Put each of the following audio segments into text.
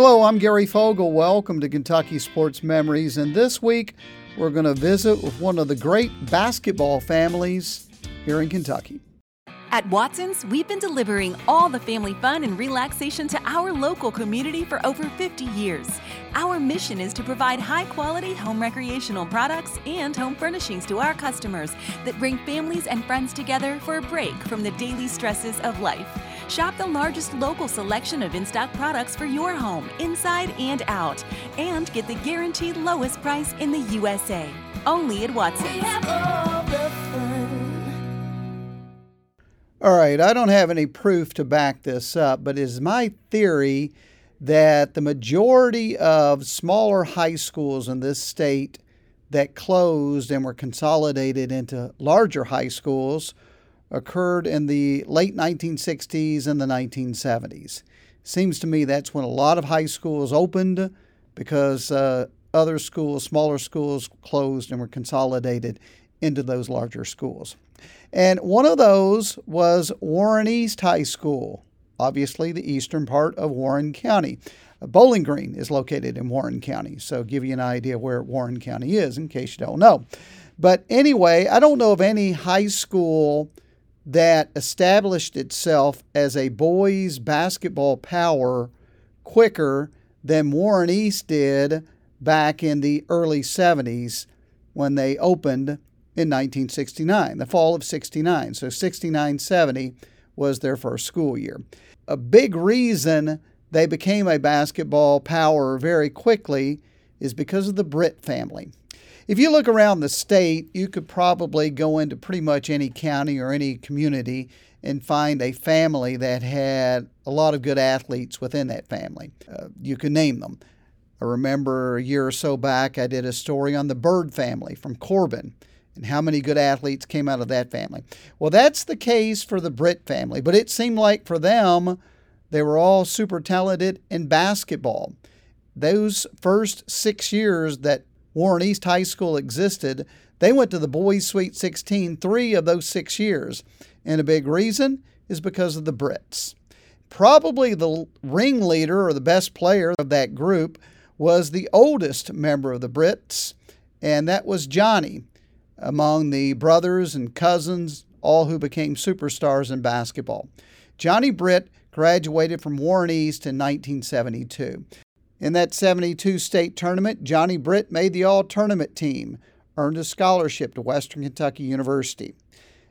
Hello, I'm Gary Fogle. Welcome to Kentucky Sports Memories. And this week, we're going to visit with one of the great basketball families here in Kentucky. At Watson's, we've been delivering all the family fun and relaxation to our local community for over 50 years. Our mission is to provide high quality home recreational products and home furnishings to our customers that bring families and friends together for a break from the daily stresses of life. Shop the largest local selection of in stock products for your home, inside and out, and get the guaranteed lowest price in the USA. Only at Watson's. All right, I don't have any proof to back this up, but it is my theory that the majority of smaller high schools in this state that closed and were consolidated into larger high schools occurred in the late 1960s and the 1970s. Seems to me that's when a lot of high schools opened because uh, other schools, smaller schools, closed and were consolidated into those larger schools. And one of those was Warren East High School, obviously the eastern part of Warren County. Bowling Green is located in Warren County, so give you an idea where Warren County is in case you don't know. But anyway, I don't know of any high school that established itself as a boys basketball power quicker than Warren East did back in the early 70s when they opened in 1969, the fall of 69. So 69 70 was their first school year. A big reason they became a basketball power very quickly is because of the Britt family. If you look around the state, you could probably go into pretty much any county or any community and find a family that had a lot of good athletes within that family. Uh, you can name them. I remember a year or so back, I did a story on the Bird family from Corbin and how many good athletes came out of that family. Well, that's the case for the Britt family, but it seemed like for them, they were all super talented in basketball. Those first six years that Warren East High School existed, they went to the Boys Sweet 16 three of those six years. And a big reason is because of the Britts. Probably the ringleader or the best player of that group was the oldest member of the Britts, and that was Johnny among the brothers and cousins, all who became superstars in basketball. Johnny Britt graduated from Warren East in 1972. In that 72 state tournament, Johnny Britt made the all tournament team, earned a scholarship to Western Kentucky University.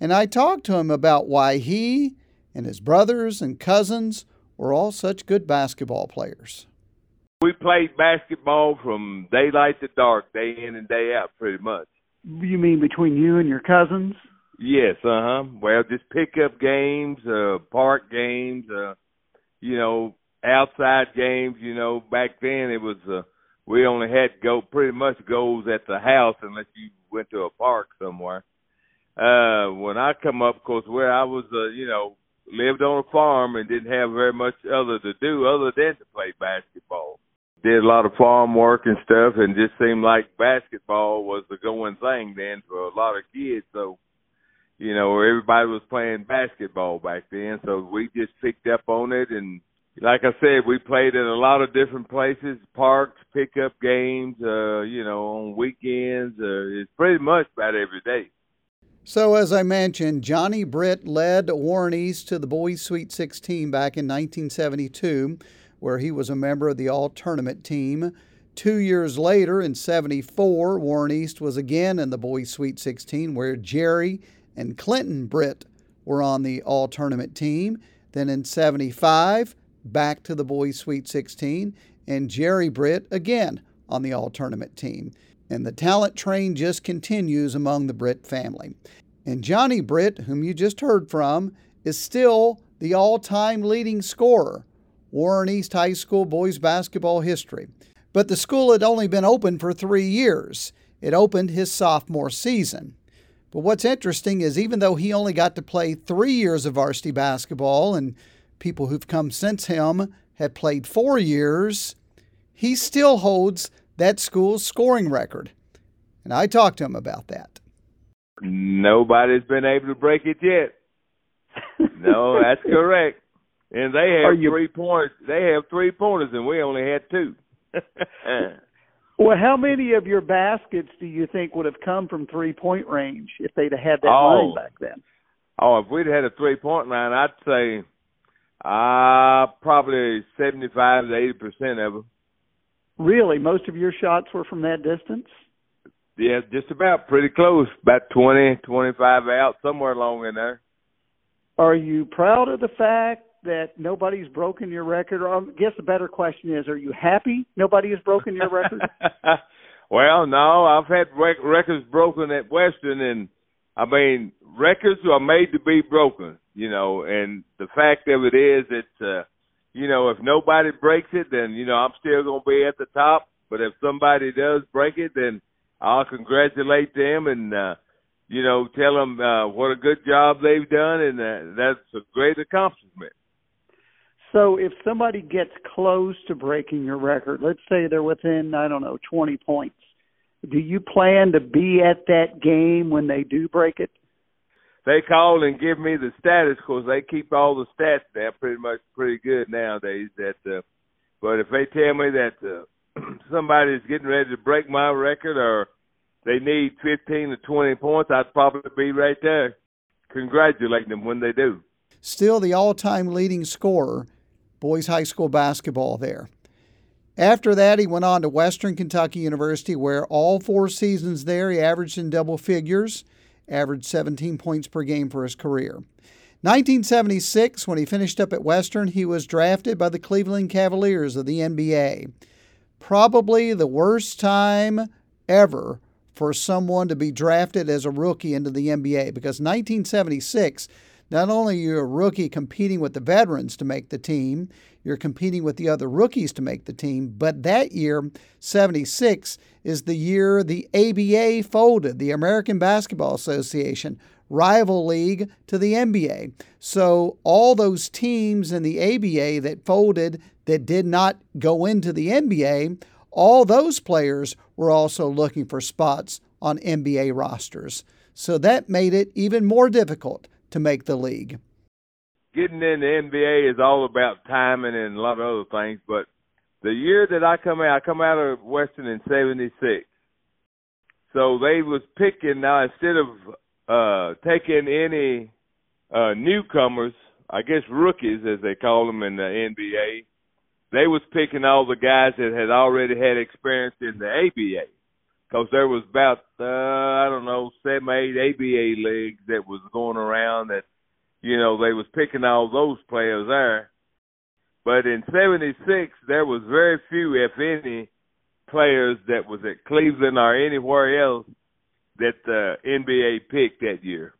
And I talked to him about why he and his brothers and cousins were all such good basketball players. We played basketball from daylight to dark, day in and day out, pretty much. You mean between you and your cousins? Yes, uh huh. Well, just pickup games, uh, park games, uh, you know, outside games. You know, back then it was uh, we only had go pretty much goals at the house unless you went to a park somewhere. Uh, when I come up, of course, where I was, uh, you know, lived on a farm and didn't have very much other to do other than to play basketball did a lot of farm work and stuff and just seemed like basketball was the going thing then for a lot of kids so you know everybody was playing basketball back then so we just picked up on it and like I said we played in a lot of different places parks pickup games uh you know on weekends uh it's pretty much about every day so, as I mentioned, Johnny Britt led Warren East to the Boys Sweet 16 back in 1972 where he was a member of the all tournament team. Two years later, in 74, Warren East was again in the Boys Sweet 16, where Jerry and Clinton Britt were on the all tournament team. Then in 75, back to the Boys Sweet 16, and Jerry Britt again on the all tournament team. And the talent train just continues among the Britt family. And Johnny Britt, whom you just heard from, is still the all time leading scorer Warren East High School boys basketball history. But the school had only been open for three years. It opened his sophomore season. But what's interesting is even though he only got to play three years of varsity basketball, and people who've come since him have played four years, he still holds that school's scoring record. And I talked to him about that. Nobody's been able to break it yet. no, that's correct. and they have you, three points. They have three pointers, and we only had two. well, how many of your baskets do you think would have come from three point range if they'd have had that oh. line back then? Oh, if we'd had a three point line, I'd say uh probably seventy five to eighty percent of them. Really, most of your shots were from that distance. Yeah, just about pretty close, about twenty, twenty-five out, somewhere along in there. Are you proud of the fact that nobody's broken your record? Or I guess the better question is, are you happy nobody has broken your record? well, no, I've had rec- records broken at Western, and I mean, records are made to be broken, you know. And the fact of it is that, uh, you know, if nobody breaks it, then you know I'm still gonna be at the top. But if somebody does break it, then I'll congratulate them and uh, you know tell them uh, what a good job they've done, and uh, that's a great accomplishment. So if somebody gets close to breaking your record, let's say they're within I don't know 20 points, do you plan to be at that game when they do break it? They call and give me the status because they keep all the stats there pretty much pretty good nowadays. That, uh, but if they tell me that uh, somebody's getting ready to break my record or they need 15 to 20 points, I'd probably be right there congratulating them when they do. Still the all time leading scorer, boys high school basketball there. After that, he went on to Western Kentucky University, where all four seasons there he averaged in double figures, averaged 17 points per game for his career. 1976, when he finished up at Western, he was drafted by the Cleveland Cavaliers of the NBA probably the worst time ever for someone to be drafted as a rookie into the NBA because 1976, not only are you a rookie competing with the veterans to make the team, you're competing with the other rookies to make the team, but that year, 76, is the year the ABA folded, the American Basketball Association, rival league to the NBA. So all those teams in the ABA that folded that did not go into the NBA, all those players were also looking for spots on NBA rosters. So that made it even more difficult to make the league. Getting in the NBA is all about timing and a lot of other things, but the year that I come out, I come out of Western in '76. So they was picking now instead of uh taking any uh newcomers, I guess rookies as they call them in the NBA, they was picking all the guys that had already had experience in the ABA, because there was about uh, I don't know seven, eight ABA leagues that was going around that, you know, they was picking all those players there. But in '76, there was very few, if any, players that was at Cleveland or anywhere else that the NBA picked that year.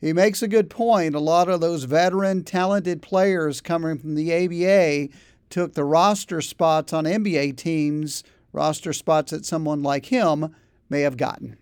He makes a good point. A lot of those veteran, talented players coming from the ABA took the roster spots on NBA teams, roster spots that someone like him may have gotten.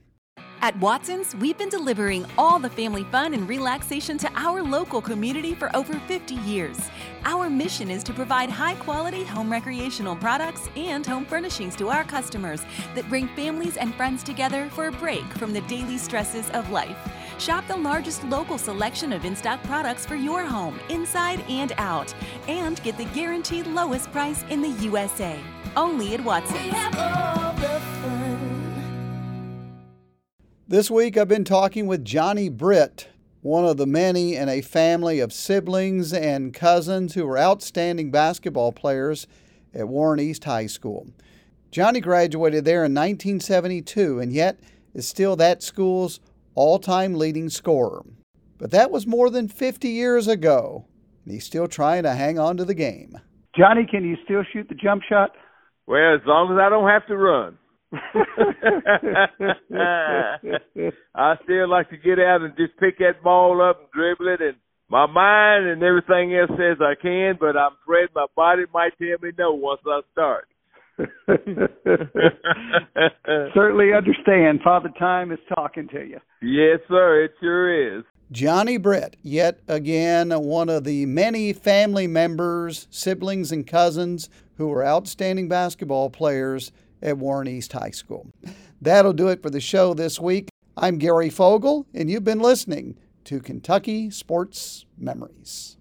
At Watson's, we've been delivering all the family fun and relaxation to our local community for over 50 years. Our mission is to provide high quality home recreational products and home furnishings to our customers that bring families and friends together for a break from the daily stresses of life. Shop the largest local selection of in stock products for your home, inside and out, and get the guaranteed lowest price in the USA. Only at Watson's. This week I've been talking with Johnny Britt, one of the many in a family of siblings and cousins who were outstanding basketball players at Warren East High School. Johnny graduated there in 1972 and yet is still that school's all time leading scorer. But that was more than 50 years ago, and he's still trying to hang on to the game. Johnny, can you still shoot the jump shot? Well, as long as I don't have to run. I still like to get out and just pick that ball up and dribble it, and my mind and everything else says I can, but I'm afraid my body might tell me no once I start. Certainly understand. Father Time is talking to you. Yes, sir. It sure is. Johnny Britt, yet again one of the many family members, siblings, and cousins who were outstanding basketball players at Warren East High School. That'll do it for the show this week. I'm Gary Fogle, and you've been listening to Kentucky Sports Memories.